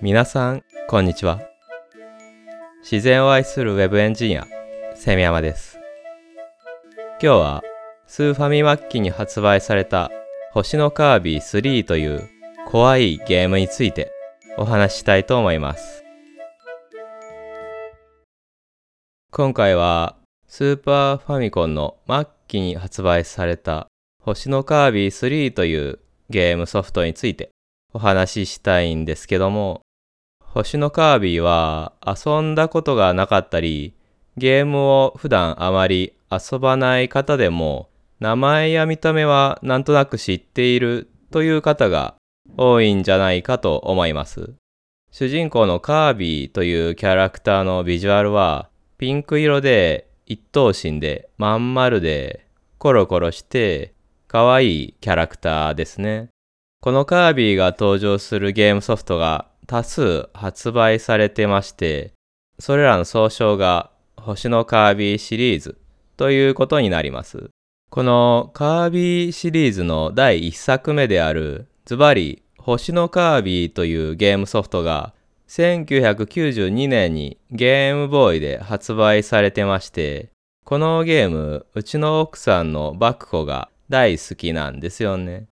皆さん、こんにちは。自然を愛するウェブエンジニア、セミヤマです。今日は、スーファミ末期に発売された星のカービィ3という怖いゲームについてお話ししたいと思います。今回は、スーパーファミコンの末期に発売された星のカービィ3というゲームソフトについてお話ししたいんですけども、星のカービィは遊んだことがなかったり、ゲームを普段あまり遊ばない方でも、名前や見た目はなんとなく知っているという方が多いんじゃないかと思います。主人公のカービィというキャラクターのビジュアルは、ピンク色で一等身でまん丸でコロコロして可愛いキャラクターですね。このカービィが登場するゲームソフトが多数発売されてまして、それらの総称が星のカービィシリーズということになります。このカービィシリーズの第1作目であるズバリ星のカービィというゲームソフトが1992年にゲームボーイで発売されてまして、このゲーム、うちの奥さんのバクコが大好きなんですよね。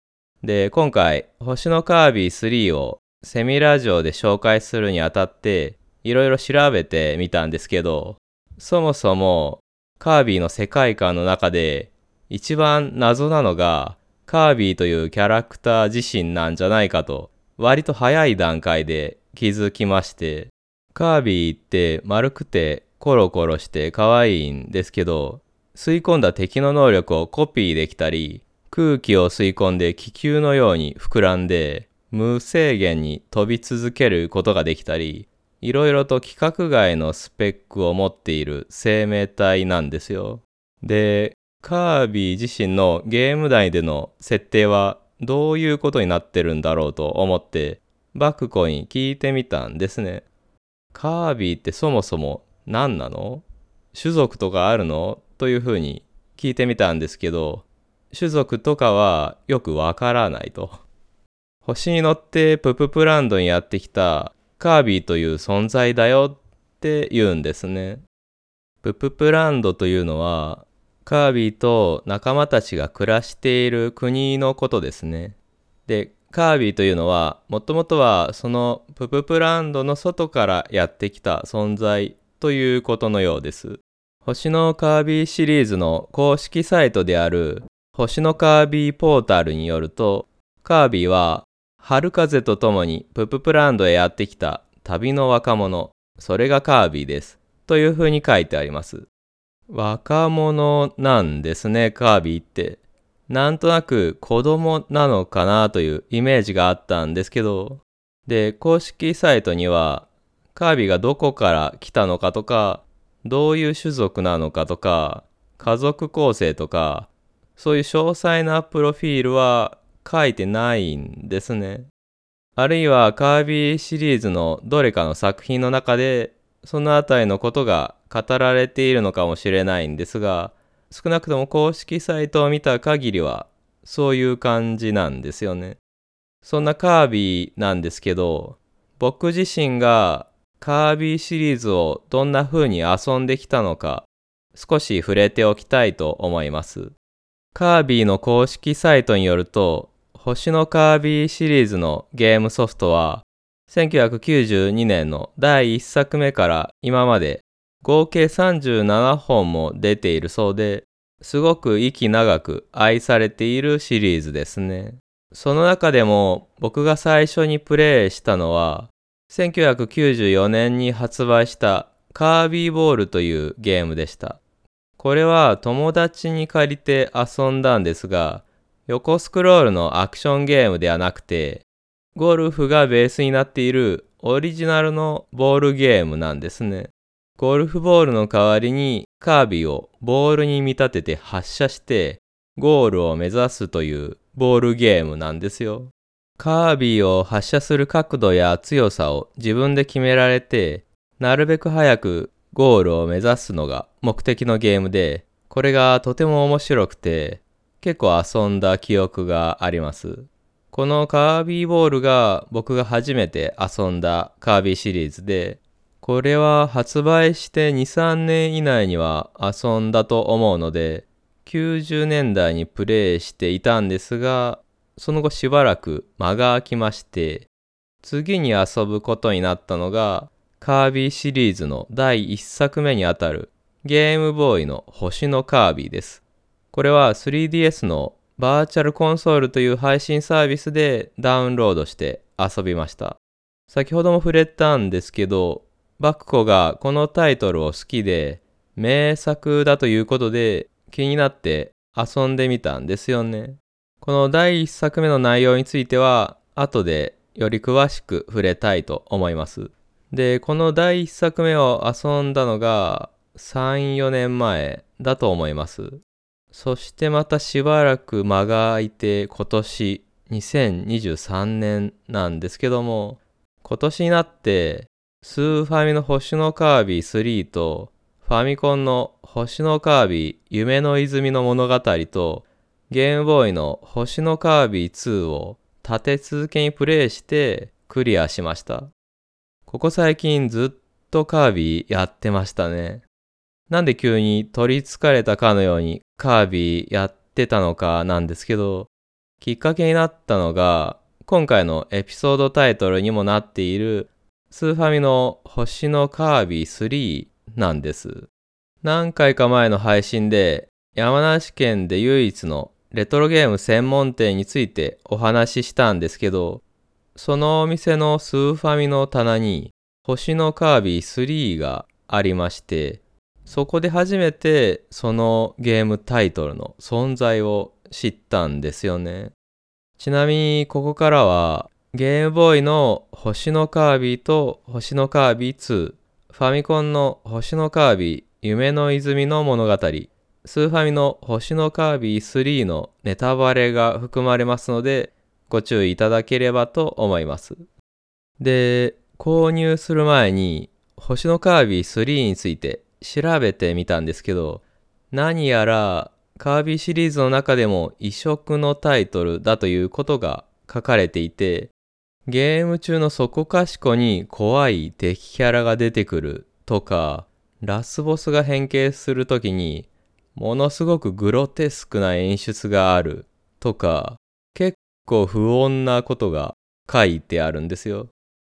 で、今回、星のカービィ3をセミラジオで紹介するにあたって、いろいろ調べてみたんですけど、そもそもカービィの世界観の中で一番謎なのがカービィというキャラクター自身なんじゃないかと割と早い段階で気づきまして、カービィって丸くてコロコロして可愛いんですけど、吸い込んだ敵の能力をコピーできたり、空気を吸い込んで気球のように膨らんで、無制限に飛び続けることができたり、いろいろと規格外のスペックを持っている生命体なんですよ。で、カービィ自身のゲーム内での設定はどういうことになってるんだろうと思って、バクコに聞いてみたんですね。カービィってそもそも何なの？種族とかあるの？というふうに聞いてみたんですけど、種族とかはよくわからないと。星に乗ってプププランドにやってきたカービィという存在だよって言うんですね。プププランドというのはカービィと仲間たちが暮らしている国のことですね。で、カービィというのはもともとはそのプププランドの外からやってきた存在ということのようです。星のカービィシリーズの公式サイトである星のカービィポータルによるとカービィは春風とともにプププランドへやってきた旅の若者それがカービィですというふうに書いてあります。若者なんですねカービィって。なんとなく子供なのかなというイメージがあったんですけど。で公式サイトにはカービィがどこから来たのかとかどういう種族なのかとか家族構成とかそういう詳細なプロフィールは書いてないんですね。あるいはカービィシリーズのどれかの作品の中でそのあたりのことが語られているのかもしれないんですが少なくとも公式サイトを見た限りはそういう感じなんですよね。そんなカービィなんですけど僕自身がカービィシリーズをどんな風に遊んできたのか少し触れておきたいと思います。カービィの公式サイトによると星のカービィシリーズのゲームソフトは1992年の第1作目から今まで合計37本も出ているそうですごく息長く愛されているシリーズですね。その中でも僕が最初にプレイしたのは1994年に発売したカービィボールというゲームでした。これは友達に借りて遊んだんですが、横スクロールのアクションゲームではなくて、ゴルフがベースになっているオリジナルのボールゲームなんですね。ゴルフボールの代わりにカービィをボールに見立てて発射してゴールを目指すというボールゲームなんですよ。カービィを発射する角度や強さを自分で決められて、なるべく早くゴールを目指すのが目的のゲームで、これがとても面白くて、結構遊んだ記憶があります。このカービィボールが僕が初めて遊んだカービィシリーズで、これは発売して2、3年以内には遊んだと思うので、90年代にプレイしていたんですが、その後しばらく間が空きまして、次に遊ぶことになったのが、カービィシリーズの第1作目にあたるゲームボーイの星のカービィです。これは 3DS のバーチャルコンソールという配信サービスでダウンロードして遊びました。先ほども触れたんですけど、バクコがこのタイトルを好きで、名作だということで気になって遊んでみたんですよね。この第1作目の内容については後でより詳しく触れたいと思います。で、この第1作目を遊んだのが3、4年前だと思います。そしてまたしばらく間が空いて今年2023年なんですけども、今年になってスーファミの星のカービィ3とファミコンの星のカービィ夢の泉の物語とゲームボーイの星のカービィ2を立て続けにプレイしてクリアしました。ここ最近ずっとカービィやってましたね。なんで急に取り憑かれたかのようにカービィやってたのかなんですけど、きっかけになったのが、今回のエピソードタイトルにもなっているスーファミの星のカービィ3なんです。何回か前の配信で山梨県で唯一のレトロゲーム専門店についてお話ししたんですけど、そのお店のスーファミの棚に星のカービィ3がありまして、そこで初めてそのゲームタイトルの存在を知ったんですよね。ちなみにここからはゲームボーイの星のカービィと星のカービィ2、ファミコンの星のカービィ夢の泉の物語、スーファミの星のカービィ3のネタバレが含まれますので、ご注意いただければと思います。で、購入する前に、星のカービィ3について調べてみたんですけど、何やらカービィシリーズの中でも異色のタイトルだということが書かれていて、ゲーム中のそこかしこに怖い敵キャラが出てくるとか、ラスボスが変形するときにものすごくグロテスクな演出があるとか、結構不穏なことが書いてあるんですよ。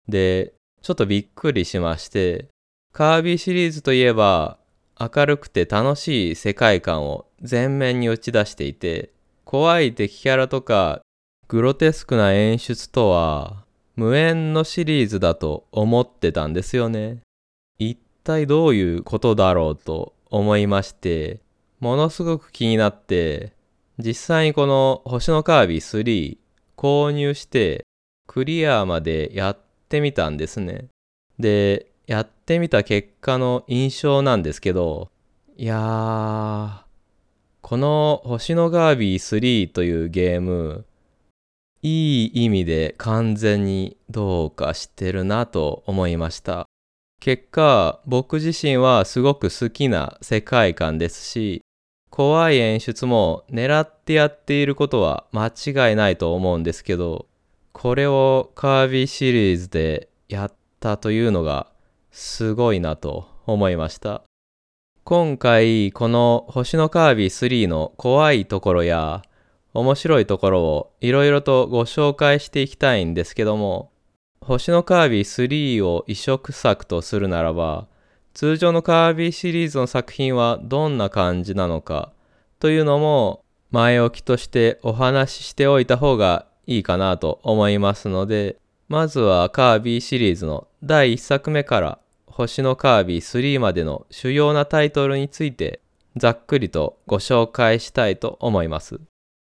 で、ちょっとびっくりしまして、カービィシリーズといえば明るくて楽しい世界観を前面に打ち出していて、怖い敵キャラとかグロテスクな演出とは無縁のシリーズだと思ってたんですよね。一体どういうことだろうと思いまして、ものすごく気になって、実際にこの星のカービィ3購入してクリアまでやってみたんですね。で、やってみた結果の印象なんですけど、いやー、この星のカービィ3というゲーム、いい意味で完全にどうかしてるなと思いました。結果、僕自身はすごく好きな世界観ですし、怖い演出も狙ってやっていることは間違いないと思うんですけど、これをカービィシリーズでやったというのがすごいなと思いました。今回この星のカービィ3の怖いところや面白いところをいろいろとご紹介していきたいんですけども、星のカービィ3を移植作とするならば、通常のカービィシリーズの作品はどんな感じなのかというのも前置きとしてお話ししておいた方がいいかなと思いますのでまずはカービィシリーズの第1作目から星のカービィ3までの主要なタイトルについてざっくりとご紹介したいと思います。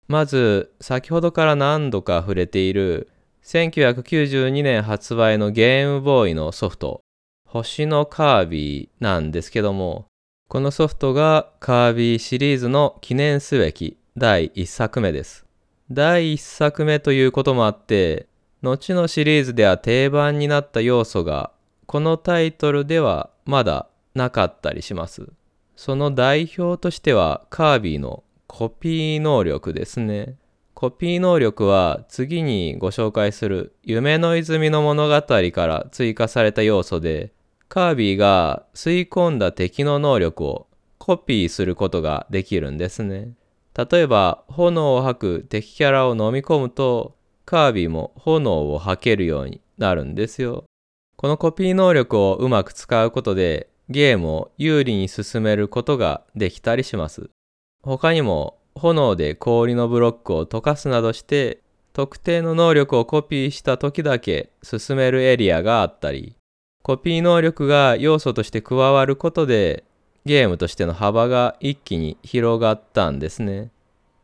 まず先ほどから何度か触れている1992年発売のゲームボーイのソフト星のカービィなんですけども、このソフトがカービィシリーズの記念すべき第1作目です。第1作目ということもあって、後のシリーズでは定番になった要素が、このタイトルではまだなかったりします。その代表としてはカービィのコピー能力ですね。コピー能力は次にご紹介する夢の泉の物語から追加された要素で、カービィが吸い込んだ敵の能力をコピーすることができるんですね。例えば、炎を吐く敵キャラを飲み込むと、カービィも炎を吐けるようになるんですよ。このコピー能力をうまく使うことで、ゲームを有利に進めることができたりします。他にも、炎で氷のブロックを溶かすなどして、特定の能力をコピーした時だけ進めるエリアがあったり、コピー能力が要素として加わることで、ゲームとしての幅が一気に広がったんですね。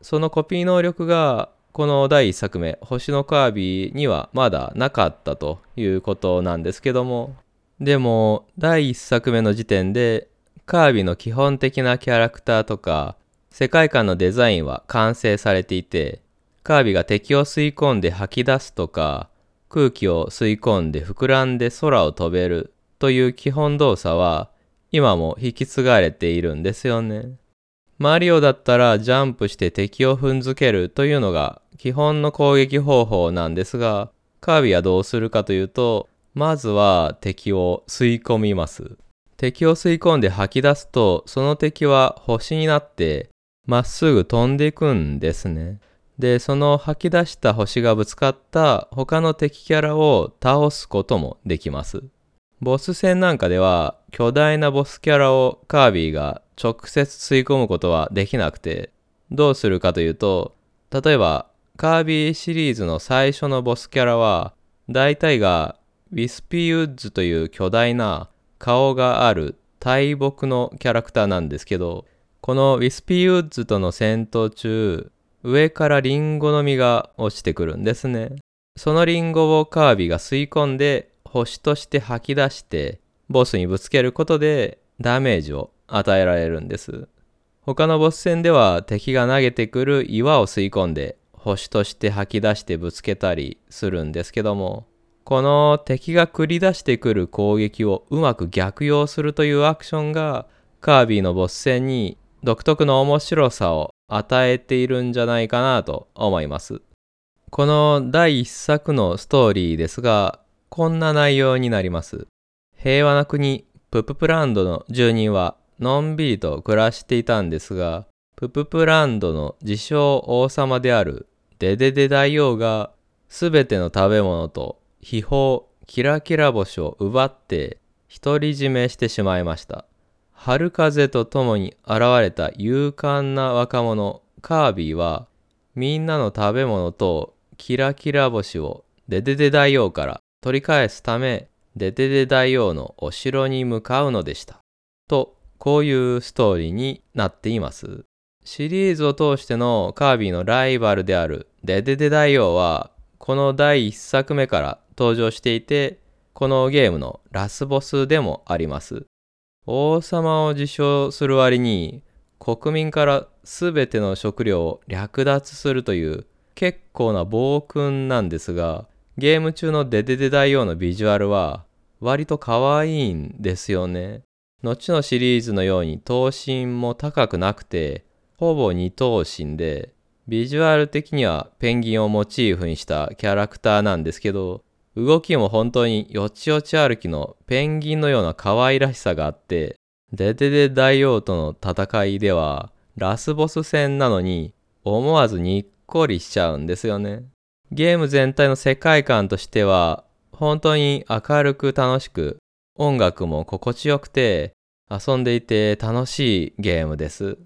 そのコピー能力がこの第1作目「星のカービィ」にはまだなかったということなんですけどもでも第1作目の時点でカービィの基本的なキャラクターとか世界観のデザインは完成されていてカービィが敵を吸い込んで吐き出すとか空気を吸い込んで膨らんで空を飛べるという基本動作は今も引き継がれているんですよね。マリオだったらジャンプして敵を踏んづけるというのが基本の攻撃方法なんですが、カービィはどうするかというと、まずは敵を吸い込みます。敵を吸い込んで吐き出すと、その敵は星になってまっすぐ飛んでいくんですね。で、その吐き出した星がぶつかった他の敵キャラを倒すこともできます。ボス戦なんかでは巨大なボスキャラをカービィが直接吸い込むことはできなくてどうするかというと例えばカービィシリーズの最初のボスキャラは大体がウィスピーウッズという巨大な顔がある大木のキャラクターなんですけどこのウィスピーウッズとの戦闘中上からリンゴの実が落ちてくるんですねそのリンゴをカービィが吸い込んで星として吐き出してボスにぶつけることでダメージを与えられるんです。他のボス戦では敵が投げてくる岩を吸い込んで星として吐き出してぶつけたりするんですけどもこの敵が繰り出してくる攻撃をうまく逆用するというアクションがカービィのボス戦に独特の面白さを与えているんじゃないかなと思います。この第1作のストーリーですがこんな内容になります。平和な国、プププランドの住人はのんびりと暮らしていたんですが、プププランドの自称王様であるデデデ大王がすべての食べ物と秘宝キラキラ星を奪って独り占めしてしまいました。春風とともに現れた勇敢な若者カービィはみんなの食べ物とキラキラ星をデデデ大王から取り返すためデデデ大王のお城に向かうのでした。と、こういうストーリーになっています。シリーズを通してのカービィのライバルであるデデデ大王はこの第1作目から登場していてこのゲームのラスボスでもあります。王様を自称する割に国民から全ての食料を略奪するという結構な暴君なんですがゲーム中のデデデ大王のビジュアルは割と可愛いんですよね。後のシリーズのように頭身も高くなくて、ほぼ二頭身で、ビジュアル的にはペンギンをモチーフにしたキャラクターなんですけど、動きも本当によちよち歩きのペンギンのような可愛らしさがあって、デデデ大王との戦いではラスボス戦なのに思わずにっこりしちゃうんですよね。ゲーム全体の世界観としては本当に明るく楽しく音楽も心地よくて遊んでいて楽しいゲームです。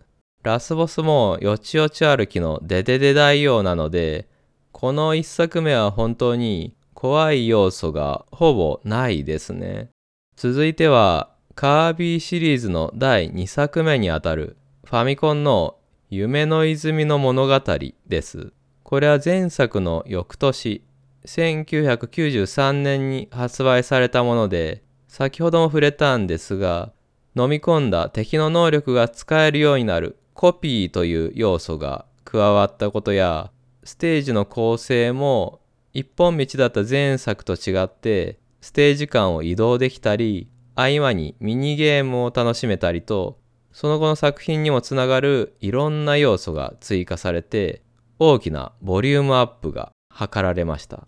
ラスボスもよちよち歩きのデデデ大王なのでこの一作目は本当に怖い要素がほぼないですね。続いてはカービィシリーズの第2作目にあたるファミコンの夢の泉の物語です。これは前作の翌年、1993年に発売されたもので、先ほども触れたんですが、飲み込んだ敵の能力が使えるようになるコピーという要素が加わったことや、ステージの構成も一本道だった前作と違って、ステージ間を移動できたり、合間にミニゲームを楽しめたりと、その後の作品にもつながるいろんな要素が追加されて、大きなボリュームアップが図られました。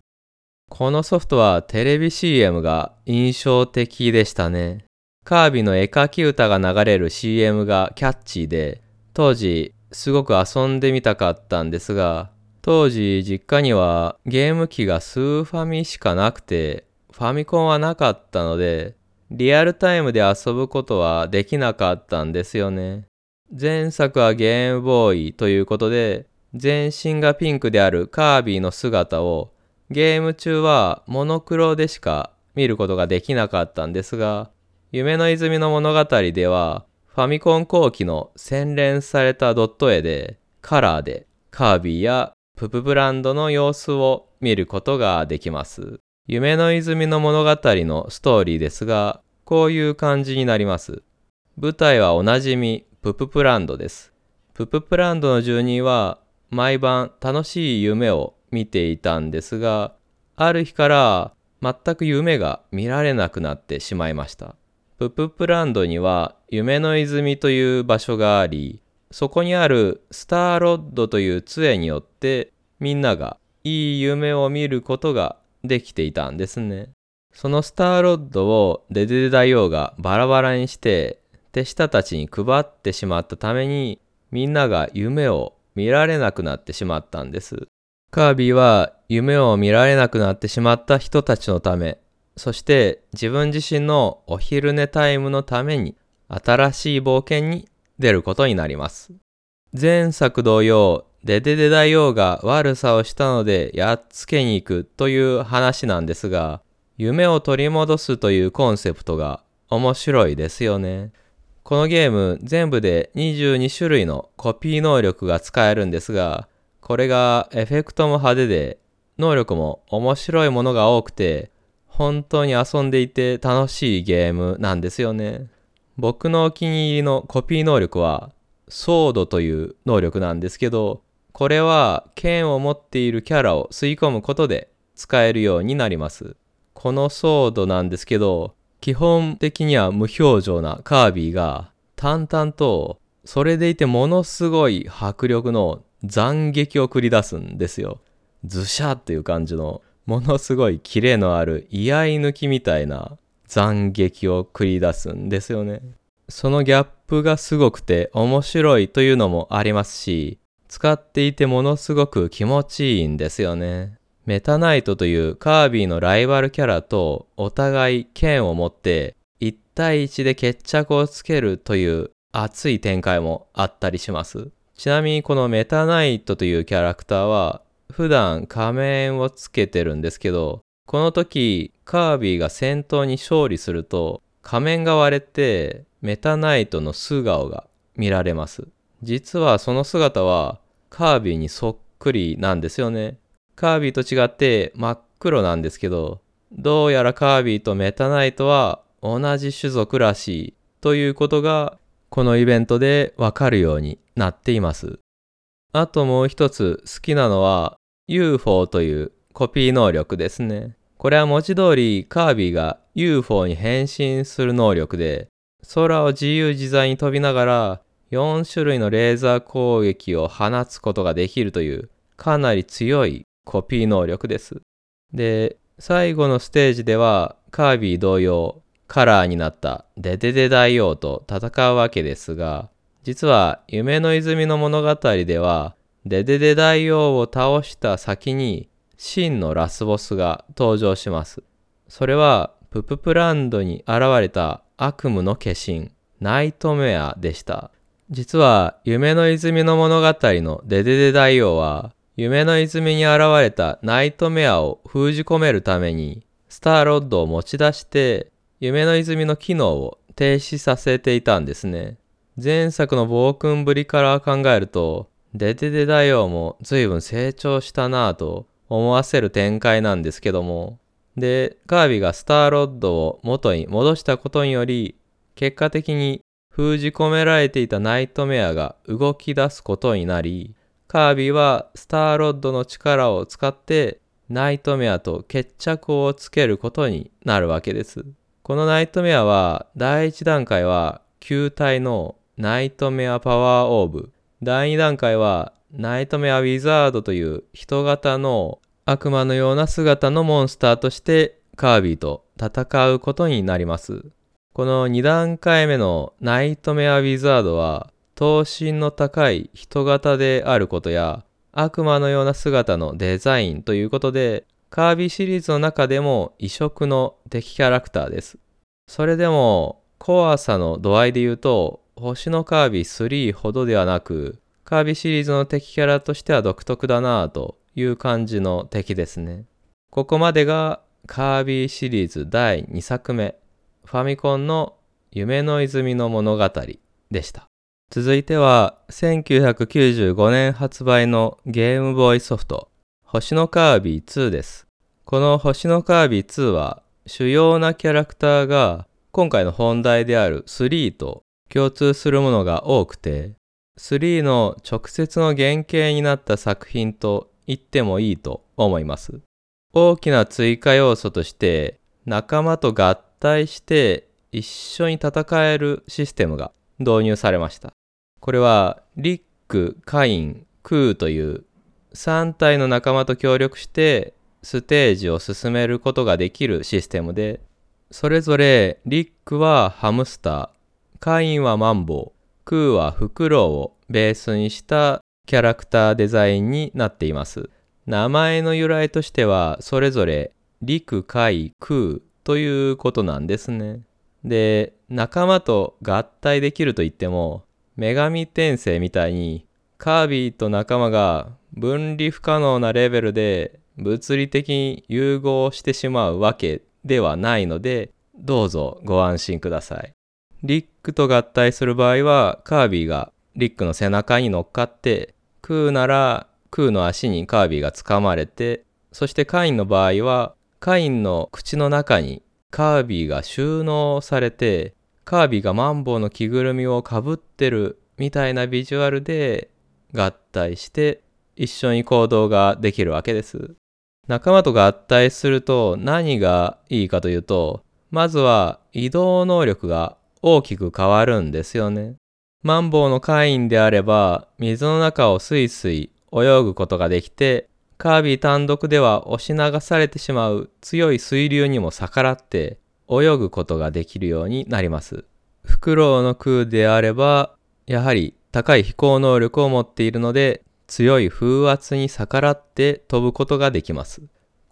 このソフトはテレビ CM が印象的でしたね。カービィの絵描き歌が流れる CM がキャッチーで、当時すごく遊んでみたかったんですが、当時実家にはゲーム機がスーファミしかなくて、ファミコンはなかったので、リアルタイムで遊ぶことはできなかったんですよね。前作はゲームボーイということで、全身がピンクであるカービィの姿をゲーム中はモノクロでしか見ることができなかったんですが、夢の泉の物語では、ファミコン後期の洗練されたドット絵で、カラーでカービィやププブランドの様子を見ることができます。夢の泉の物語のストーリーですが、こういう感じになります。舞台はおなじみプププランドです。プププランドの住人は毎晩楽しい夢を見ていたんですが、ある日から全く夢が見られなくなってしまいました。プププランドには夢の泉という場所があり、そこにあるスターロッドという杖によってみんながいい夢を見ることができていたんですね。そのスターロッドをデデデ大王がバラバラにして手下たちに配ってしまったためにみんなが夢を見られなくなってしまったんです。カービィは夢を見られなくなってしまった人たちのためそして自分自身のお昼寝タイムのために新しい冒険に出ることになります。前作同様、デデデ大王が悪さをしたのでやっつけに行くという話なんですが、夢を取り戻すというコンセプトが面白いですよね。このゲーム全部で22種類のコピー能力が使えるんですが、これがエフェクトも派手で、能力も面白いものが多くて、本当に遊んでいて楽しいゲームなんですよね。僕のお気に入りのコピー能力は、ソードという能力なんですけど、これは剣を持っているキャラを吸い込むことで使えるようになります。このソードなんですけど、基本的には無表情なカービィが淡々とそれでいてものすごい迫力の斬撃を繰り出すんですよ。ズシャっていう感じのものすごいキレのある居合抜きみたいな斬撃を繰り出すんですよね。そのギャップがすごくて面白いというのもありますし、使っていてものすごく気持ちいいんですよね。メタナイトというカービィのライバルキャラとお互い剣を持って1対1で決着をつけるという熱い展開もあったりします。ちなみにこのメタナイトというキャラクターは普段仮面をつけてるんですけど、この時カービィが戦闘に勝利すると仮面が割れてメタナイトの素顔が見られます。実はその姿はカービィにそっくりなんですよね。カービィと違って真っ黒なんですけど、どうやらカービィとメタナイトは同じ種族らしいということがこのイベントでわかるようになっています。あともう一つ好きなのは UFO というコピー能力ですね。これは文字通りカービィが UFO に変身する能力で、空を自由自在に飛びながら4種類のレーザー攻撃を放つことができるというかなり強いコピー能力です。で、最後のステージではカービィ同様カラーになったデデデ大王と戦うわけですが、実は夢の泉の物語ではデデデ大王を倒した先に真のラスボスが登場します。それはプププランドに現れた悪夢の化身ナイトメアでした。実は夢の泉の物語のデデデ大王は夢の泉に現れたナイトメアを封じ込めるためにスターロッドを持ち出して夢の泉の機能を停止させていたんですね。前作の暴君ぶりから考えると、デデデ大王も随分成長したなぁと思わせる展開なんですけども、で、カービィがスターロッドを元に戻したことにより、結果的に封じ込められていたナイトメアが動き出すことになり、カービィはスターロッドの力を使ってナイトメアと決着をつけることになるわけです。このナイトメアは第1段階は球体のナイトメアパワーオーブ。第2段階はナイトメア・ウィザードという人型の悪魔のような姿のモンスターとしてカービィと戦うことになります。この2段階目のナイトメア・ウィザードは等身の高い人型であることや悪魔のような姿のデザインということでカービィシリーズの中でも異色の敵キャラクターです。それでも怖さの度合いで言うと星のカービィ3ほどではなくカービィシリーズの敵キャラとしては独特だなぁという感じの敵ですね。ここまでがカービィシリーズ第2作目ファミコンの夢の泉の物語でした。続いては1995年発売のゲームボーイソフト星のカービィ2です。この星のカービィ2は主要なキャラクターが今回の本題である3と共通するものが多くて3の直接の原型になった作品と言ってもいいと思います。大きな追加要素として仲間と合体して一緒に戦えるシステムが導入されました。これはリック、カイン、クーという3体の仲間と協力してステージを進めることができるシステムで、それぞれリックはハムスター、カインはマンボウウ、クーはフクロウをベースにしたキャラクターデザインになっています。名前の由来としてはそれぞれリク、カイ、クーということなんですね。で、仲間と合体できると言っても、女神転生みたいにカービィと仲間が分離不可能なレベルで物理的に融合してしまうわけではないので、どうぞご安心ください。リックと合体する場合は、カービィがリックの背中に乗っかって、クーならクーの足にカービィが掴まれて、そしてカインの場合は、カインの口の中にカービィが収納されて、カービィがマンボウの着ぐるみをかぶってるみたいなビジュアルで合体して一緒に行動ができるわけです。仲間と合体すると何がいいかというと、まずは移動能力が大きく変わるんですよね。マンボウのカインであれば、水の中をスイスイ泳ぐことができて、カービィ単独では押し流されてしまう強い水流にも逆らって泳ぐことができるようになります。フクロウの空であれば、やはり高い飛行能力を持っているので、強い風圧に逆らって飛ぶことができます。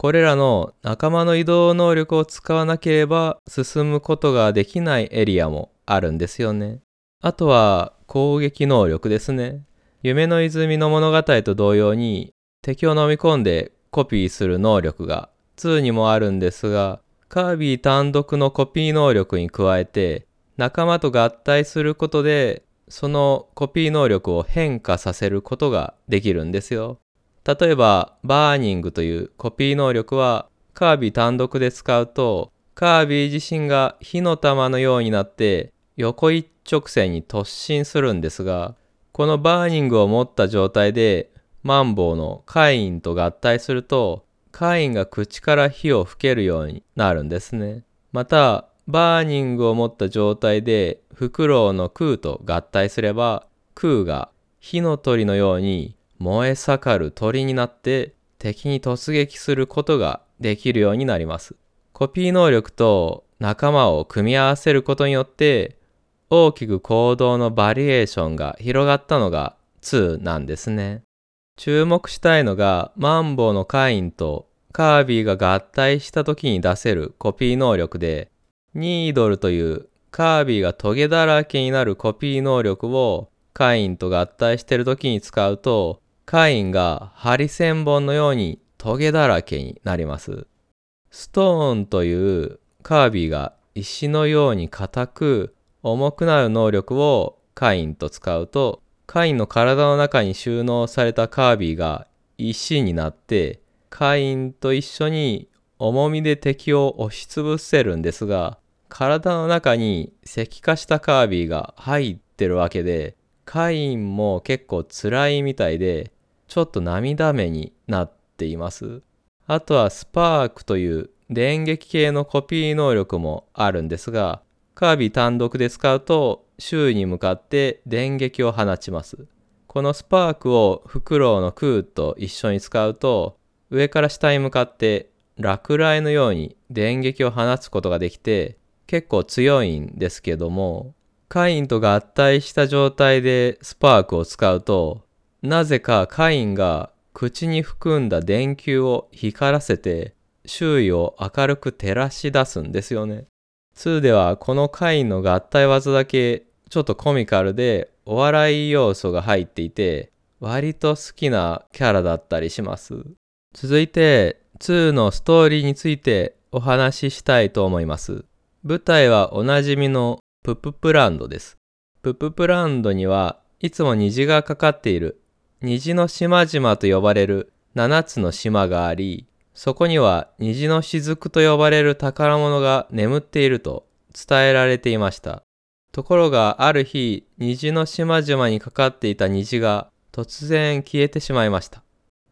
これらの仲間の移動能力を使わなければ進むことができないエリアもあるんですよね。あとは攻撃能力ですね。夢の泉の物語と同様に敵を飲み込んでコピーする能力が2にもあるんですが、カービィ単独のコピー能力に加えて仲間と合体することでそのコピー能力を変化させることができるんですよ。例えば、バーニングというコピー能力はカービィ単独で使うと、カービィ自身が火の玉のようになって横一直線に突進するんですが、このバーニングを持った状態でマンボウのカインと合体すると、カインが口から火を吹けるようになるんですね。また、バーニングを持った状態でフクロウのクーと合体すれば、クーが火の鳥のように燃え盛る鳥になって敵に突撃することができるようになります。コピー能力と仲間を組み合わせることによって大きく行動のバリエーションが広がったのが2なんですね。注目したいのがマンボウのカインとカービィが合体した時に出せるコピー能力でニードルというカービィがトゲだらけになるコピー能力をカインと合体してる時に使うとカインがハリセンボンのようにトゲだらけになります。ストーンというカービィが石のように硬く重くなる能力をカインと使うとカインの体の中に収納されたカービィが石になってカインと一緒に重みで敵を押しつぶせるんですが体の中に石化したカービィが入ってるわけで、カインも結構辛いみたいで、ちょっと涙目になっています。あとはスパークという電撃系のコピー能力もあるんですが、カービィ単独で使うと周囲に向かって電撃を放ちます。このスパークをフクロウの空と一緒に使うと上から下に向かって落雷のように電撃を放つことができて結構強いんですけどもカインと合体した状態でスパークを使うとなぜかカインが口に含んだ電球を光らせて周囲を明るく照らし出すんですよね。2ではこのカインの合体技だけちょっとコミカルでお笑い要素が入っていて割と好きなキャラだったりします。続いて2のストーリーについてお話ししたいと思います。舞台はおなじみのプププランドです。プププランドにはいつも虹がかかっている虹の島々と呼ばれる7つの島があり、そこには虹の雫と呼ばれる宝物が眠っていると伝えられていました。ところがある日、虹の島々にかかっていた虹が突然消えてしまいました。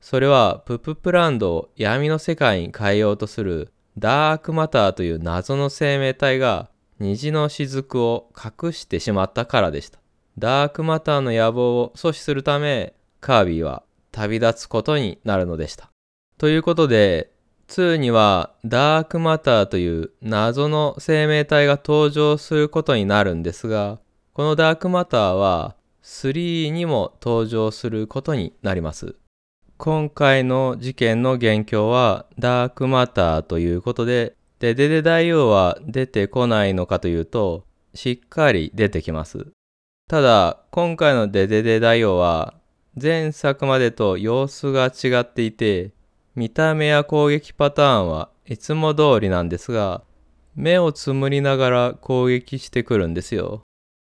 それはプププランドを闇の世界に変えようとするダークマターという謎の生命体が虹の雫を隠してしまったからでした。ダークマターの野望を阻止するため、カービィは旅立つことになるのでした。ということで、2にはダークマターという謎の生命体が登場することになるんですが、このダークマターは3にも登場することになります。今回の事件の元凶はダークマターということで、で、デデ大王は出てこないのかというと、しっかり出てきます。ただ、今回のデデデ大王は、前作までと様子が違っていて、見た目や攻撃パターンはいつも通りなんですが、目をつむりながら攻撃してくるんですよ。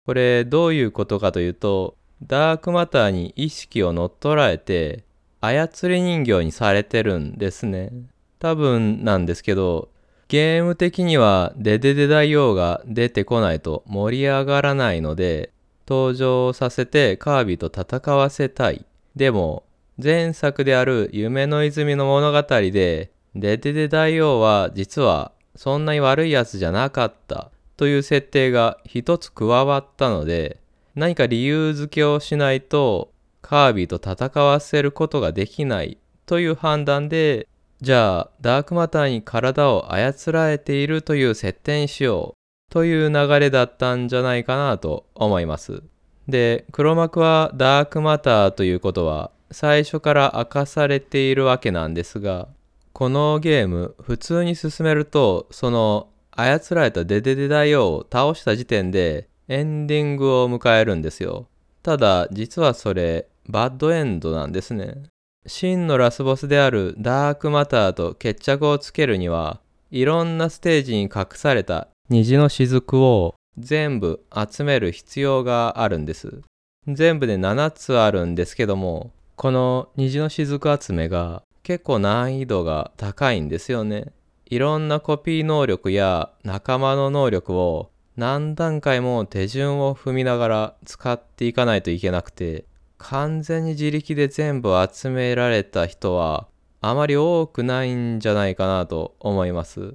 これどういうことかというと、ダークマターに意識を乗っ取られて、操り人形にされてるんですね。多分なんですけど、ゲーム的にはデデデ大王が出てこないと盛り上がらないので、登場させてカービィと戦わせたい。でも、前作である夢の泉の物語で、デデデ大王は実はそんなに悪いやつじゃなかったという設定が一つ加わったので、何か理由付けをしないとカービィと戦わせることができないという判断でじゃあダークマターに体を操られているという設定にしようという流れだったんじゃないかなと思います。で、黒幕はダークマターということは最初から明かされているわけなんですが、このゲーム普通に進めるとその操られたデデデ大王を倒した時点でエンディングを迎えるんですよ。ただ実はそれバッドエンドなんですね。真のラスボスであるダークマターと決着をつけるにはいろんなステージに隠された虹の雫を全部集める必要があるんです。全部で7つあるんですけどもこの虹の雫集めが結構難易度が高いんですよね。いろんなコピー能力や仲間の能力を何段階も手順を踏みながら使っていかないといけなくて完全に自力で全部集められた人はあまり多くないんじゃないかなと思います。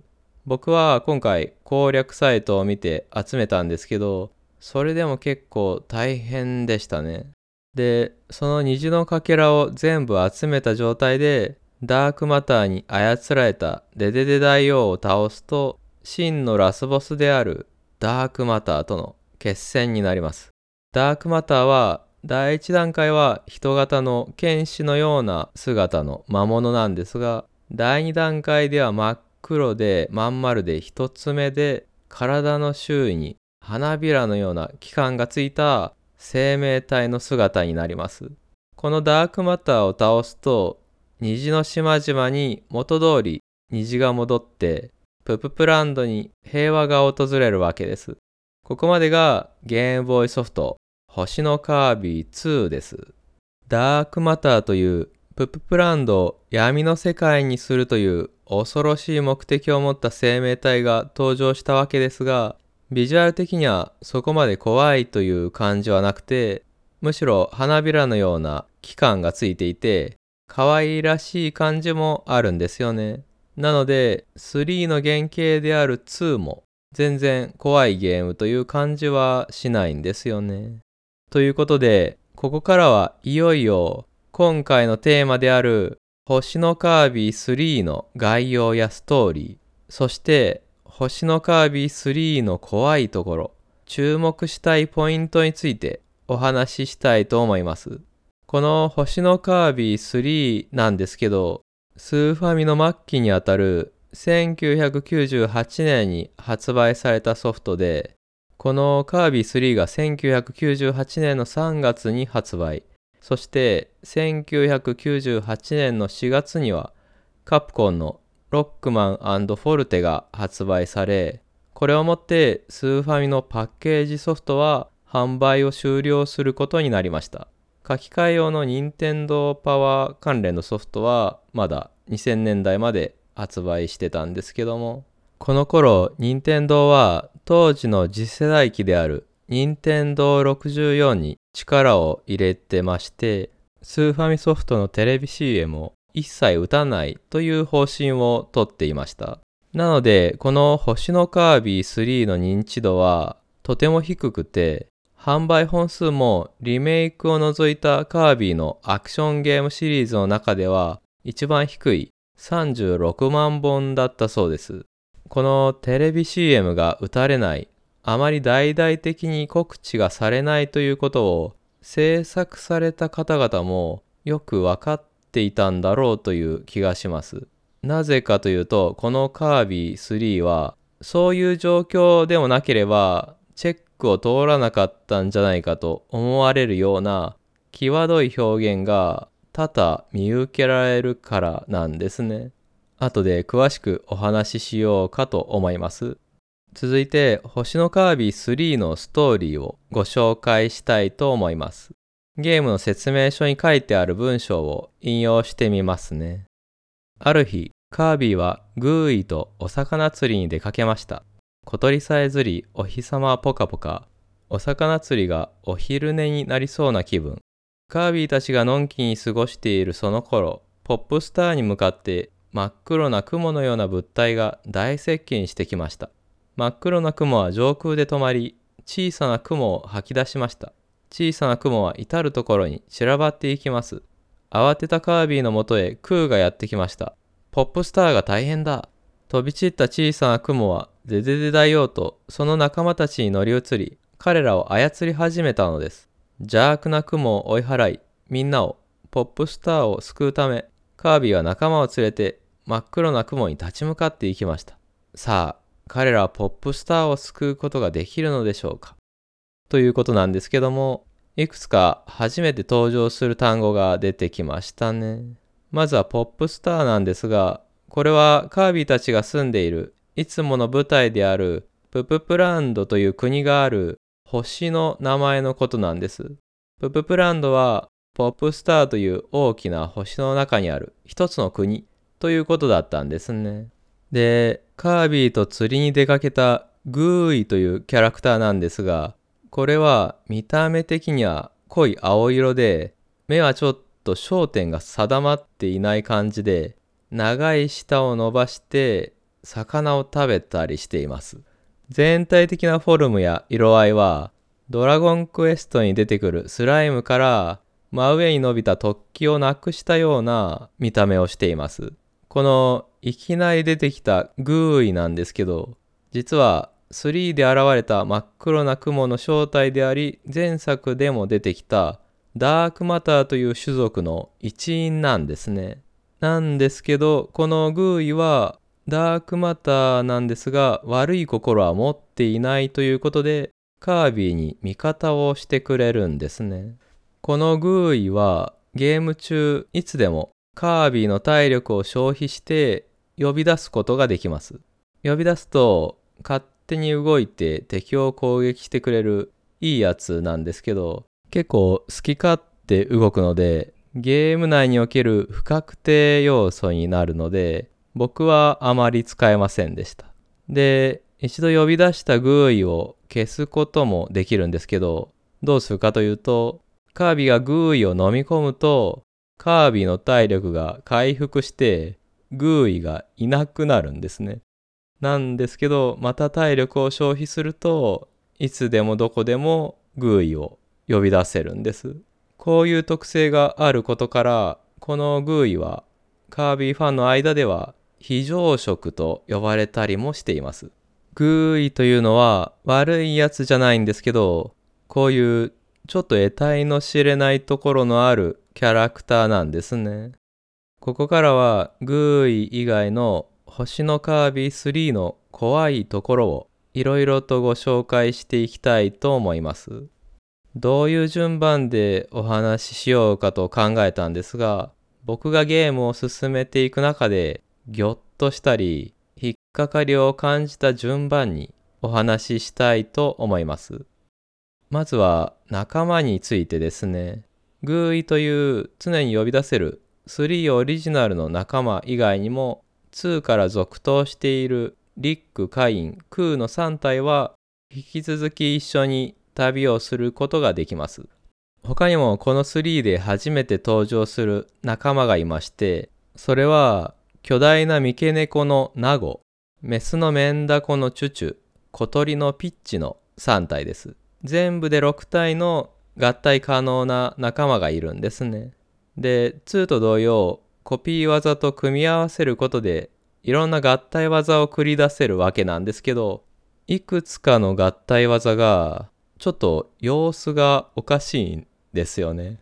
僕は今回攻略サイトを見て集めたんですけど、それでも結構大変でしたね。で、その虹のかけらを全部集めた状態で、ダークマターに操られたデデデ大王を倒すと、真のラスボスであるダークマターとの決戦になります。ダークマターは第1段階は人型の剣士のような姿の魔物なんですが第2段階では真っ黒でまん丸で一つ目で体の周囲に花びらのような器官がついた生命体の姿になりますこのダークマターを倒すと虹の島々に元通り虹が戻ってプププランドに平和が訪れるわけですここまでがゲームボーイソフト星のカービィ2です。ダークマターというプププランドを闇の世界にするという恐ろしい目的を持った生命体が登場したわけですが、ビジュアル的にはそこまで怖いという感じはなくて、むしろ花びらのような器官がついていて、可愛らしい感じもあるんですよね。なので、3の原型である2も全然怖いゲームという感じはしないんですよね。ということで、ここからはいよいよ今回のテーマである星のカービィ3の概要やストーリー、そして星のカービィ3の怖いところ、注目したいポイントについてお話ししたいと思います。この星のカービィ3なんですけど、スーファミの末期にあたる1998年に発売されたソフトで、このカービィ3が1998年の3月に発売。そして1998年の4月にはカプコンのロックマンフォルテが発売され、これをもってスーファミのパッケージソフトは販売を終了することになりました。書き換え用の任天堂パワー関連のソフトはまだ2000年代まで発売してたんですけども、この頃、任天堂は当時の次世代機である任天堂64に力を入れてまして、スーファミソフトのテレビ CM を一切打たないという方針をとっていました。なので、この星のカービィ3の認知度はとても低くて、販売本数もリメイクを除いたカービィのアクションゲームシリーズの中では一番低い36万本だったそうです。このテレビ CM が打たれない、あまり大々的に告知がされないということを制作された方々もよく分かっていたんだろうという気がします。なぜかというと、このカービィ3はそういう状況でもなければチェックを通らなかったんじゃないかと思われるような際どい表現が多々見受けられるからなんですね。後で詳しくお話ししようかと思います。続いて、星のカービィ3のストーリーをご紹介したいと思います。ゲームの説明書に書いてある文章を引用してみますね。ある日、カービィはグーイとお魚釣りに出かけました。小鳥さえずり、お日様ポカポカ。お魚釣りがお昼寝になりそうな気分。カービィたちがのんきに過ごしているその頃、ポップスターに向かって真っ黒な雲のような物体が大接近してきました。真っ黒な雲は上空で止まり、小さな雲を吐き出しました。小さな雲は至るところに散らばっていきます。慌てたカービィのもとへクーがやってきました。ポップスターが大変だ。飛び散った小さな雲はデデデ大王とその仲間たちに乗り移り、彼らを操り始めたのです。邪悪な雲を追い払い、みんなを、ポップスターを救うため、カービィは仲間を連れて真っ黒な雲に立ち向かっていきました。さあ、彼らはポップスターを救うことができるのでしょうか？ということなんですけども、いくつか初めて登場する単語が出てきましたね。まずはポップスターなんですが、これはカービィたちが住んでいるいつもの舞台であるプププランドという国がある星の名前のことなんです。プププランドはポップスターという大きな星の中にある一つの国ということだったんですね。で、カービィと釣りに出かけたグーイというキャラクターなんですが、これは見た目的には濃い青色で、目はちょっと焦点が定まっていない感じで、長い舌を伸ばして魚を食べたりしています。全体的なフォルムや色合いは、ドラゴンクエストに出てくるスライムから真上に伸びた突起をなくしたような見た目をしています。このいきなり出てきたグーイなんですけど、実は3で現れた真っ黒な雲の正体であり、前作でも出てきたダークマターという種族の一員なんですね。なんですけど、このグーイはダークマターなんですが悪い心は持っていないということでカービィに味方をしてくれるんですね。このグーイはゲーム中いつでもカービィの体力を消費して呼び出すことができます。呼び出すと勝手に動いて敵を攻撃してくれるいいやつなんですけど結構好き勝手動くのでゲーム内における不確定要素になるので僕はあまり使えませんでした。で、一度呼び出したグーイを消すこともできるんですけど、どうするかというと、カービィがグーイを飲み込むと、カービィの体力が回復して、グーイがいなくなるんですね。なんですけど、また体力を消費するといつでもどこでもグーイを呼び出せるんです。こういう特性があることからこのグーイはカービィファンの間では非常食と呼ばれたりもしています。グーイというのは悪いやつじゃないんですけどこういうちょっと得体の知れないところのあるキャラクターなんですね。ここからはグーイ以外の星のカービィ3の怖いところをいろいろとご紹介していきたいと思います。どういう順番でお話ししようかと考えたんですが、僕がゲームを進めていく中で、ぎょっとしたり、引っかかりを感じた順番にお話ししたいと思います。まずは仲間についてですね。グーイという常に呼び出せる3オリジナルの仲間以外にも2から続投しているリック、カイン、クーの3体は引き続き一緒に旅をすることができます。他にもこの3で初めて登場する仲間がいまして、それは巨大な三毛猫のナゴ、メスのメンダコのチュチュ、小鳥のピッチの3体です。全部で6体の合体可能な仲間がいるんですね。で、2と同様、コピー技と組み合わせることでいろんな合体技を繰り出せるわけなんですけど、いくつかの合体技がちょっと様子がおかしいんですよね。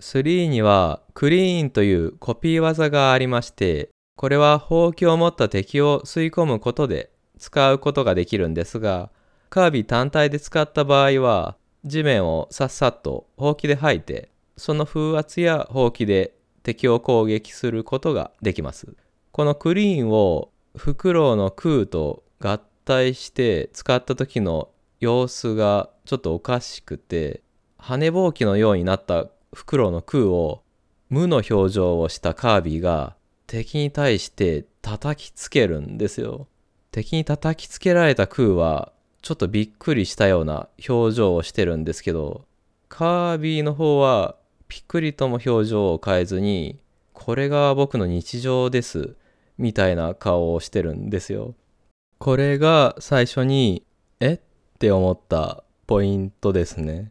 3にはクリーンというコピー技がありまして、これはほうきを持った敵を吸い込むことで使うことができるんですが、カービィ単体で使った場合は、地面をさっさっとほうきで吐いて、その風圧やほうきで敵を攻撃することができます。このクリーンをフクロウのクーと合体して使った時の様子がちょっとおかしくて、羽ぼうきのようになったフクロウのクーを無の表情をしたカービィが敵に対して叩きつけるんですよ。敵に叩きつけられたクーはちょっとびっくりしたような表情をしてるんですけど、カービィの方はピクリとも表情を変えずに、これが僕の日常です。みたいな顔をしてるんですよ。これが最初に、え？って思ったポイントですね。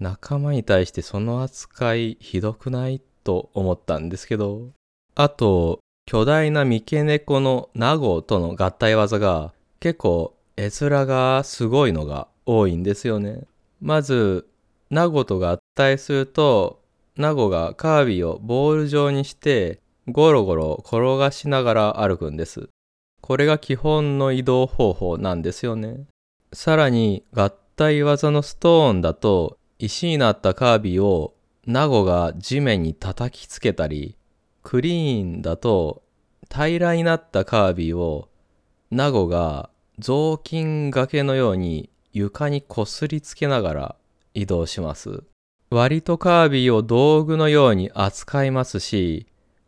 仲間に対してその扱いひどくない？と思ったんですけど、あと、巨大な三毛猫のナゴとの合体技が結構絵面がすごいのが多いんですよね。まず、ナゴと合体すると、ナゴがカービィをボール状にしてゴロゴロ転がしながら歩くんです。これが基本の移動方法なんですよね。さらに合体技のストーンだと石になったカービィをナゴが地面に叩きつけたり、クリーンだと平らになったカービィをナゴが雑巾がけのように床にこすりつけながら移動します。割とカービィを道具のように扱いますし、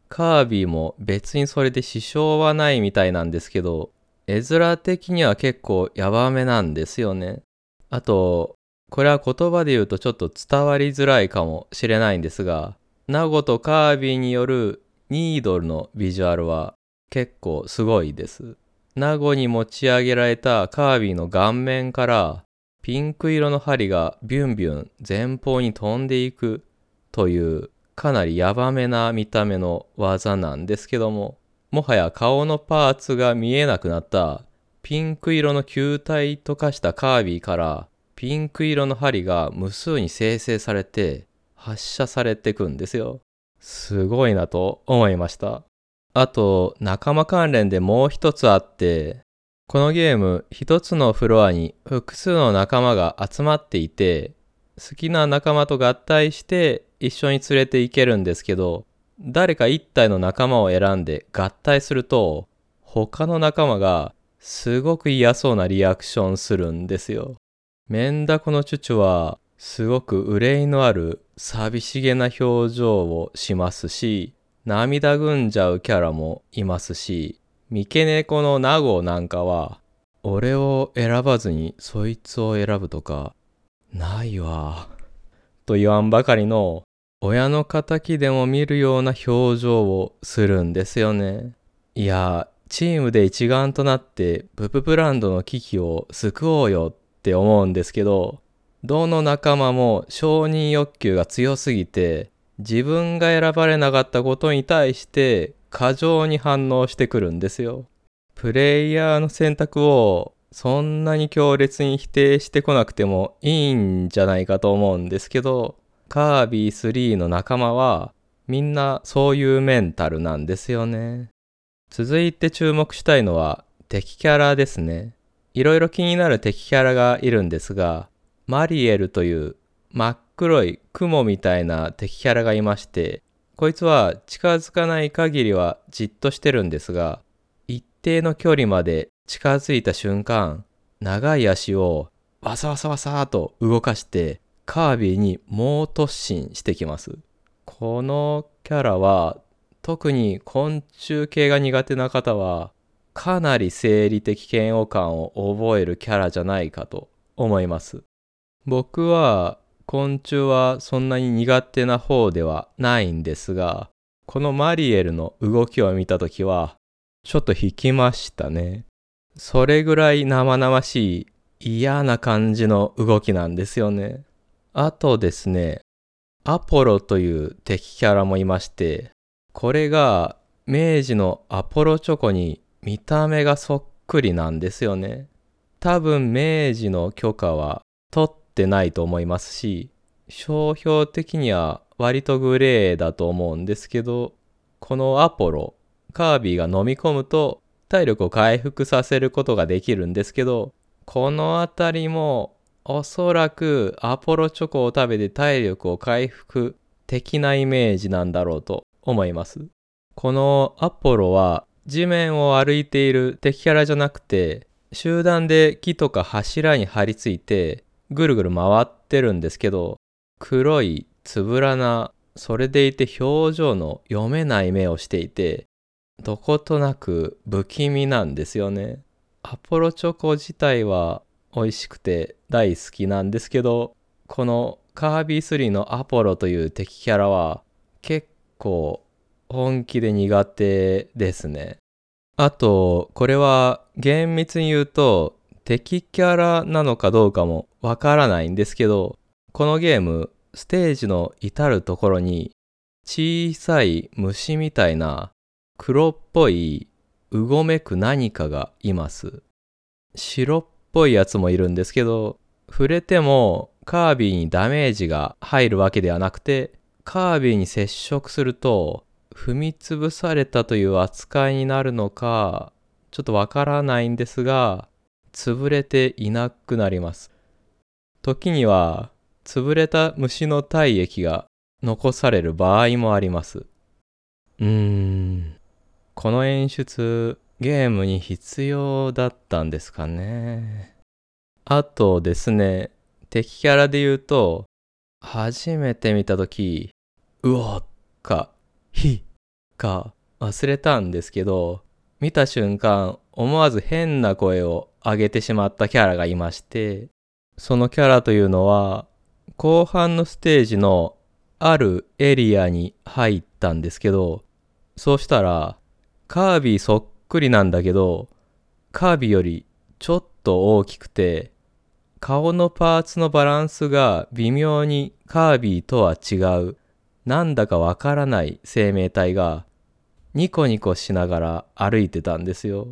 カービィも別にそれで支障はないみたいなんですけど、絵面的には結構ヤバめなんですよね。あと、これは言葉で言うとちょっと伝わりづらいかもしれないんですが、ナゴとカービィによるニードルのビジュアルは結構すごいです。ナゴに持ち上げられたカービィの顔面からピンク色の針がビュンビュン前方に飛んでいくというかなりヤバめな見た目の技なんですけども、もはや顔のパーツが見えなくなったピンク色の球体と化したカービィからピンク色の針が無数に生成されて発射されてくんですよ。すごいなと思いました。あと仲間関連でもう一つあってこのゲーム一つのフロアに複数の仲間が集まっていて好きな仲間と合体して一緒に連れて行けるんですけど、誰か一体の仲間を選んで合体すると、他の仲間がすごく嫌そうなリアクションするんですよ。メンダコのチュチュはすごく憂いのある寂しげな表情をしますし、涙ぐんじゃうキャラもいますし、三毛猫のナゴなんかは、俺を選ばずにそいつを選ぶとか、ないわ。と言わんばかりの親の敵でも見るような表情をするんですよね。いや、チームで一丸となってブプブランドの危機を救おうよって思うんですけど、どの仲間も承認欲求が強すぎて、自分が選ばれなかったことに対して過剰に反応してくるんですよ。プレイヤーの選択をそんなに強烈に否定してこなくてもいいんじゃないかと思うんですけど、カービィ3の仲間はみんなそういうメンタルなんですよね。続いて注目したいのは敵キャラですね。いろいろ気になる敵キャラがいるんですが、マリエルという真っ黒い雲みたいな敵キャラがいまして、こいつは近づかない限りはじっとしてるんですが、一定の距離まで近づいた瞬間、長い足をわさわさわさと動かしてカービィに猛突進してきます。このキャラは特に昆虫系が苦手な方はかなり生理的嫌悪感を覚えるキャラじゃないかと思います。僕は昆虫はそんなに苦手な方ではないんですが、このマリエルの動きを見たときはちょっと引きましたね。それぐらい生々しい嫌な感じの動きなんですよね。あとですね、アポロという敵キャラもいまして、これが明治のアポロチョコに見た目がそっくりなんですよね。多分明治の許可は取ってないと思いますし、商標的には割とグレーだと思うんですけど、このアポロ、カービィが飲み込むと体力を回復させることができるんですけど、このあたりもおそらくアポロチョコを食べて体力を回復的なイメージなんだろうと思います。このアポロは地面を歩いている敵キャラじゃなくて集団で木とか柱に張り付いてぐるぐる回ってるんですけど黒いつぶらなそれでいて表情の読めない目をしていてどことなく不気味なんですよね。アポロチョコ自体は美味しくて大好きなんですけどこのカービィ3のアポロという敵キャラは結構本気で苦手ですね。あと、これは厳密に言うと敵キャラなのかどうかもわからないんですけど、このゲーム、ステージの至るところに小さい虫みたいな黒っぽいうごめく何かがいます。白っぽいやつもいるんですけど、触れてもカービィにダメージが入るわけではなくて、カービィに接触すると踏みつぶされたという扱いになるのかちょっとわからないんですが潰れていなくなります時には潰れた虫の体液が残される場合もあります。うーん。この演出ゲームに必要だったんですかね。あとですね敵キャラで言うと初めて見た時うおか、ひか忘れたんですけど、見た瞬間思わず変な声を上げてしまったキャラがいまして、そのキャラというのは、後半のステージのあるエリアに入ったんですけど、そうしたら、カービィそっくりなんだけど、カービィよりちょっと大きくて、顔のパーツのバランスが微妙にカービィとは違うなんだかわからない生命体がニコニコしながら歩いてたんですよ。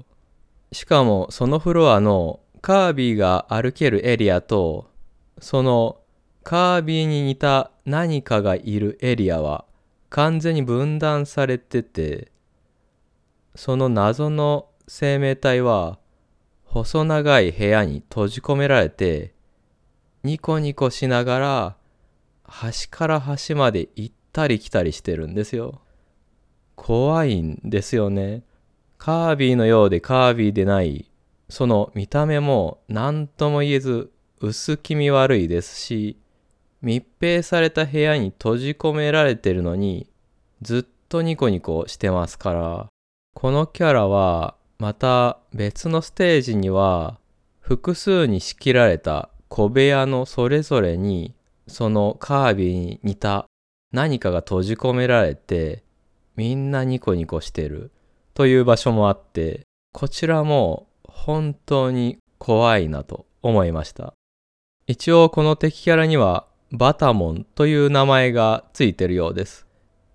しかもそのフロアのカービィが歩けるエリアとそのカービィに似た何かがいるエリアは完全に分断されててその謎の生命体は細長い部屋に閉じ込められてニコニコしながら端から端まで行ったり来たりしてるんですよ。怖いんですよね。カービィのようでカービィでない、その見た目も何とも言えず薄気味悪いですし、密閉された部屋に閉じ込められてるのに、ずっとニコニコしてますから、このキャラはまた別のステージには複数に仕切られた小部屋のそれぞれにそのカービィに似た何かが閉じ込められて、みんなニコニコしてるという場所もあって、こちらも本当に怖いなと思いました。一応この敵キャラにはバタモンという名前がついてるようです。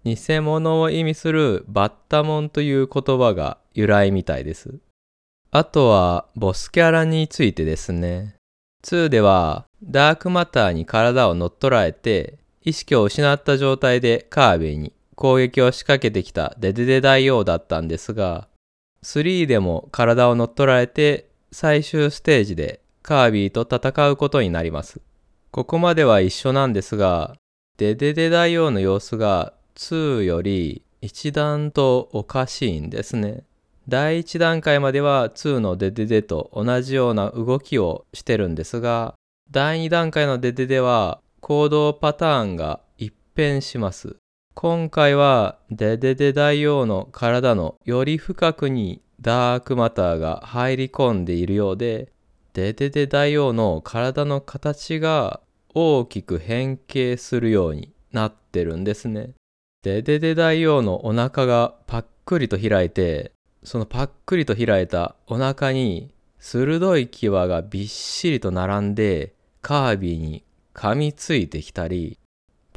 偽物を意味するバッタモンという言葉が由来みたいです。あとはボスキャラについてですね。2ではダークマターに体を乗っ取られて意識を失った状態でカービィに攻撃を仕掛けてきたデデデ大王だったんですが3でも体を乗っ取られて最終ステージでカービィと戦うことになります。ここまでは一緒なんですがデデデ大王の様子が2より一段とおかしいんですね。第1段階までは2のデデデと同じような動きをしてるんですが、第2段階のデデデは行動パターンが一変します。今回はデデデ大王の体のより深くにダークマターが入り込んでいるようで、デデデ大王の体の形が大きく変形するようになってるんですね。デデデ大王のお腹がパックリと開いてそのパックリと開いたお腹に鋭い牙がびっしりと並んでカービィに噛みついてきたり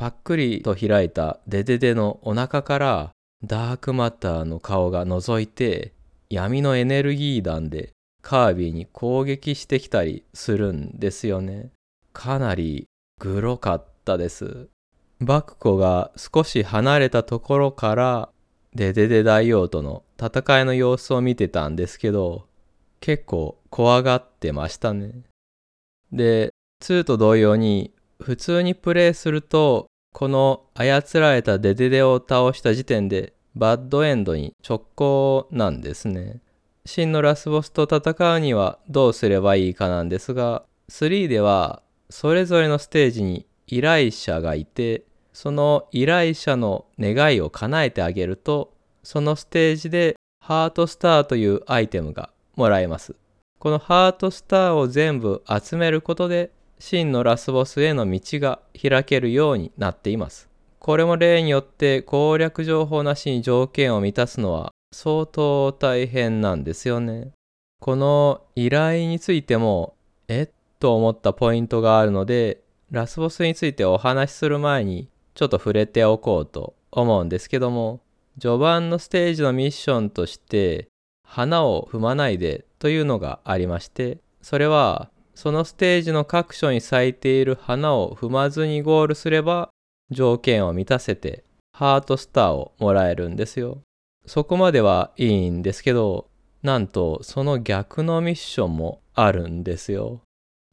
パックリと開いたデデデのお腹からダークマターの顔が覗いて闇のエネルギー弾でカービィに攻撃してきたりするんですよね。かなりグロかったです。バクコが少し離れたところからデデデ大王との戦いの様子を見てたんですけど、結構怖がってましたね。で、2と同様に、普通にプレイすると、この操られたデデデを倒した時点で、バッドエンドに直行なんですね。真のラスボスと戦うにはどうすればいいかなんですが、3ではそれぞれのステージに依頼者がいて、その依頼者の願いを叶えてあげると、そのステージでハートスターというアイテムがもらえます。このハートスターを全部集めることで、真のラスボスへの道が開けるようになっています。これも例によって攻略情報なしに条件を満たすのは相当大変なんですよね。この依頼についても、えっと思ったポイントがあるので、ラスボスについてお話しする前にちょっと触れておこうと思うんですけども、序盤のステージのミッションとして、花を踏まないでというのがありまして、それはそのステージの各所に咲いている花を踏まずにゴールすれば条件を満たせてハートスターをもらえるんですよ。そこまではいいんですけど、なんとその逆のミッションもあるんですよ。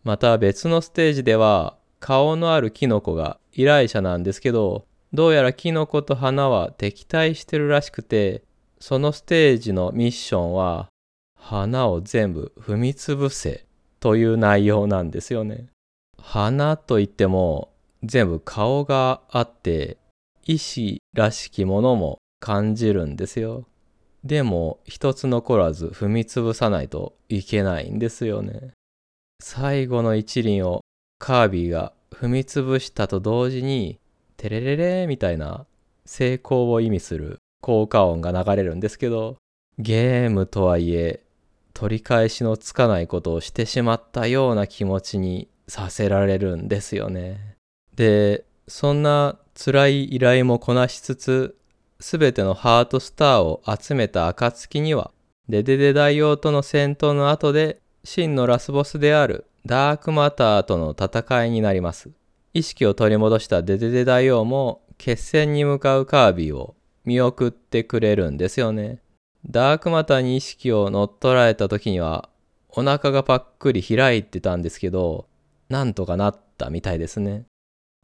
また別のステージでは顔のあるキノコが依頼者なんですけど、どうやらキノコと花は敵対してるらしくて、そのステージのミッションは、花を全部踏みつぶせという内容なんですよね。花といっても全部顔があって、意志らしきものも感じるんですよ。でも一つ残らず踏みつぶさないといけないんですよね。最後の一輪をカービィが踏みつぶしたと同時に、テレレレみたいな成功を意味する効果音が流れるんですけど、ゲームとはいえ、取り返しのつかないことをしてしまったような気持ちにさせられるんですよね。で、そんな辛い依頼もこなしつつ、すべてのハートスターを集めた暁には、デデデ大王との戦闘の後で、真のラスボスであるダークマターとの戦いになります。意識を取り戻したデデデ大王も決戦に向かうカービィを見送ってくれるんですよね。ダークマターに意識を乗っ取られた時にはお腹がパックリ開いてたんですけど、なんとかなったみたいですね。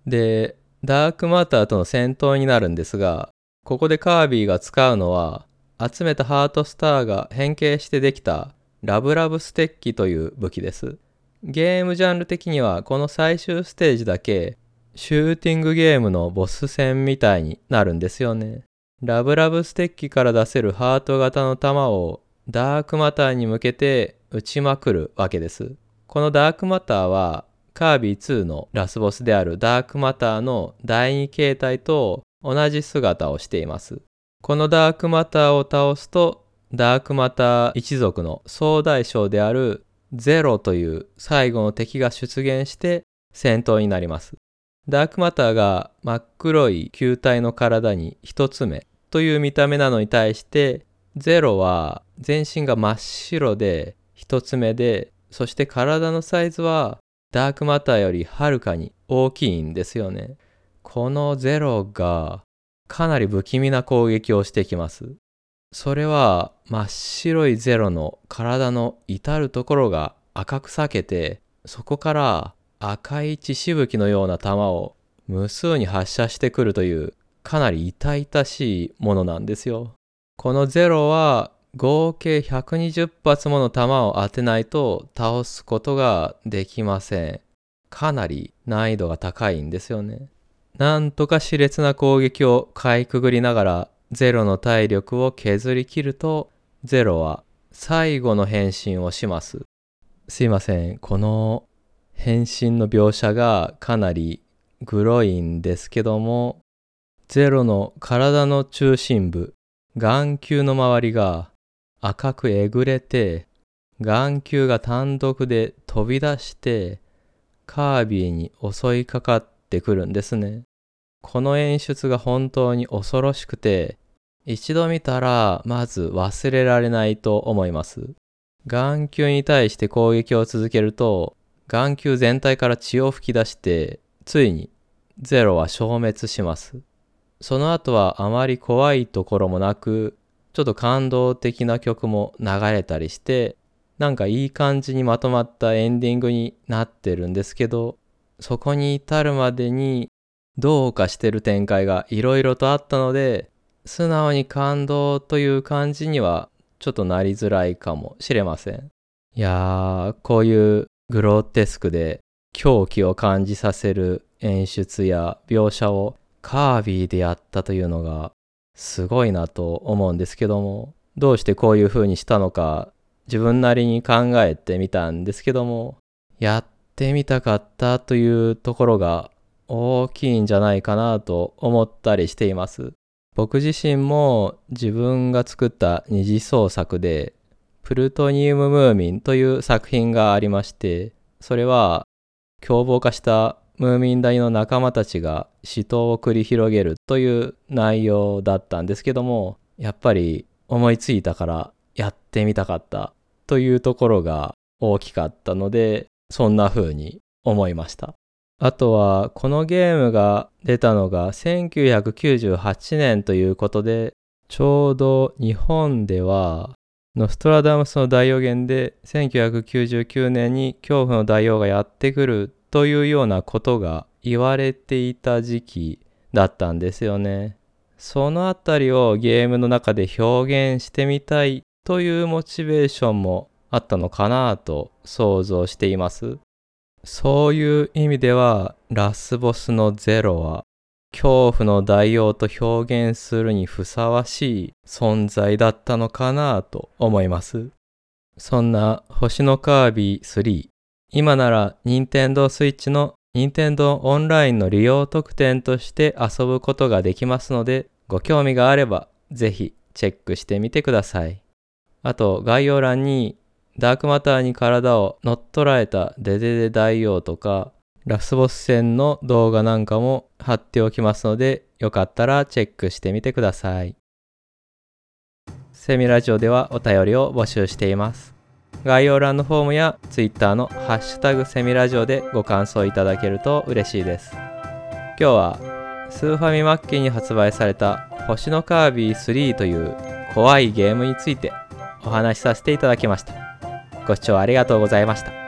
で、ダークマターとの戦闘になるんですが、ここでカービィが使うのは集めたハートスターが変形してできたラブラブステッキという武器です。ゲームジャンル的にはこの最終ステージだけシューティングゲームのボス戦みたいになるんですよね。ラブラブステッキから出せるハート型の弾をダークマターに向けて撃ちまくるわけです。このダークマターはカービィ2のラスボスであるダークマターの第2形態と同じ姿をしています。このダークマターを倒すとダークマター一族の総大将であるゼロという最後の敵が出現して戦闘になります。ダークマターが真っ黒い球体の体に一つ目という見た目なのに対してゼロは全身が真っ白で一つ目でそして体のサイズはダークマターよりはるかに大きいんですよね。このゼロがかなり不気味な攻撃をしてきます。それは真っ白いゼロの体の至るところが赤く裂けてそこから赤い血しぶきのような弾を無数に発射してくるというかなり痛々しいものなんですよ。このゼロは合計120発もの弾を当てないと倒すことができません。かなり難易度が高いんですよね。なんとか熾烈な攻撃をかいくぐりながらゼロの体力を削り切るとゼロは最後の変身をします。すいません。この変身の描写がかなりグロいんですけども、ゼロの体の中心部、眼球の周りが赤くえぐれて、眼球が単独で飛び出して、カービィに襲いかかってくるんですね。この演出が本当に恐ろしくて、一度見たらまず忘れられないと思います。眼球に対して攻撃を続けると、眼球全体から血を吹き出して、ついにゼロは消滅します。その後はあまり怖いところもなく、ちょっと感動的な曲も流れたりして、なんかいい感じにまとまったエンディングになってるんですけど、そこに至るまでにどうかしてる展開がいろいろとあったので、素直に感動という感じにはちょっとなりづらいかもしれません。いやー、こういうグローテスクで狂気を感じさせる演出や描写をカービィでやったというのがすごいなと思うんですけどもどうしてこういう風にしたのか自分なりに考えてみたんですけどもやってみたかったというところが大きいんじゃないかなと思ったりしています。僕自身も自分が作った二次創作でプルトニウムムーミンという作品がありまして、それは凶暴化したムーミン谷の仲間たちが死闘を繰り広げるという内容だったんですけども、やっぱり思いついたからやってみたかったというところが大きかったので、そんな風に思いました。あとは、このゲームが出たのが1998年ということで、ちょうど日本ではノストラダムスの大予言で1999年に恐怖の大王がやってくるというようなことが言われていた時期だったんですよね。そのあたりをゲームの中で表現してみたいというモチベーションもあったのかなと想像しています。そういう意味ではラスボスのゼロは恐怖の代王と表現するにふさわしい存在だったのかなと思います。そんな星のカービィ3、今なら任天堂 switch の任天堂オンラインの利用特典として遊ぶことができますので、ご興味があればぜひチェックしてみてください。あと概要欄にダークマターに体を乗っ取られたデデデ大王とかラスボス戦の動画なんかも貼っておきますので、よかったらチェックしてみてください。セミラジオではお便りを募集しています。概要欄のフォームや Twitter のハッシュタグセミラジオでご感想いただけると嬉しいです。今日はスーファミ末期に発売された星のカービィ3という怖いゲームについてお話しさせていただきました。ご視聴ありがとうございました。